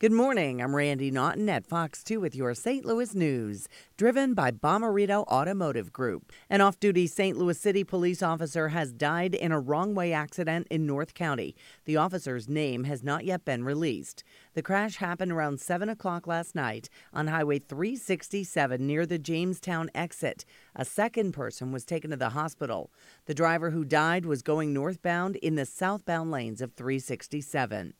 Good morning. I'm Randy Naughton at Fox 2 with your St. Louis news, driven by Bomarito Automotive Group. An off duty St. Louis City police officer has died in a wrong way accident in North County. The officer's name has not yet been released. The crash happened around 7 o'clock last night on Highway 367 near the Jamestown exit. A second person was taken to the hospital. The driver who died was going northbound in the southbound lanes of 367.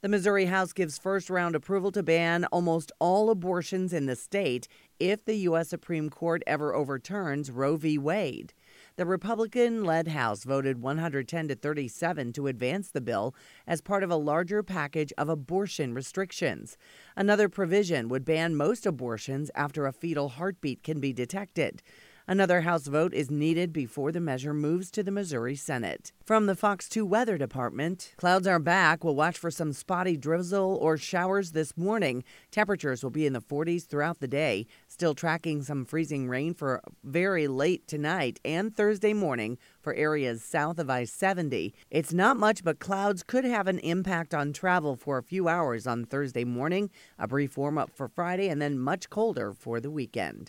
The Missouri House gives first round approval to ban almost all abortions in the state if the U.S. Supreme Court ever overturns Roe v. Wade. The Republican led House voted 110 to 37 to advance the bill as part of a larger package of abortion restrictions. Another provision would ban most abortions after a fetal heartbeat can be detected. Another House vote is needed before the measure moves to the Missouri Senate. From the Fox 2 Weather Department, clouds are back. We'll watch for some spotty drizzle or showers this morning. Temperatures will be in the 40s throughout the day. Still tracking some freezing rain for very late tonight and Thursday morning for areas south of I 70. It's not much, but clouds could have an impact on travel for a few hours on Thursday morning. A brief warm up for Friday and then much colder for the weekend.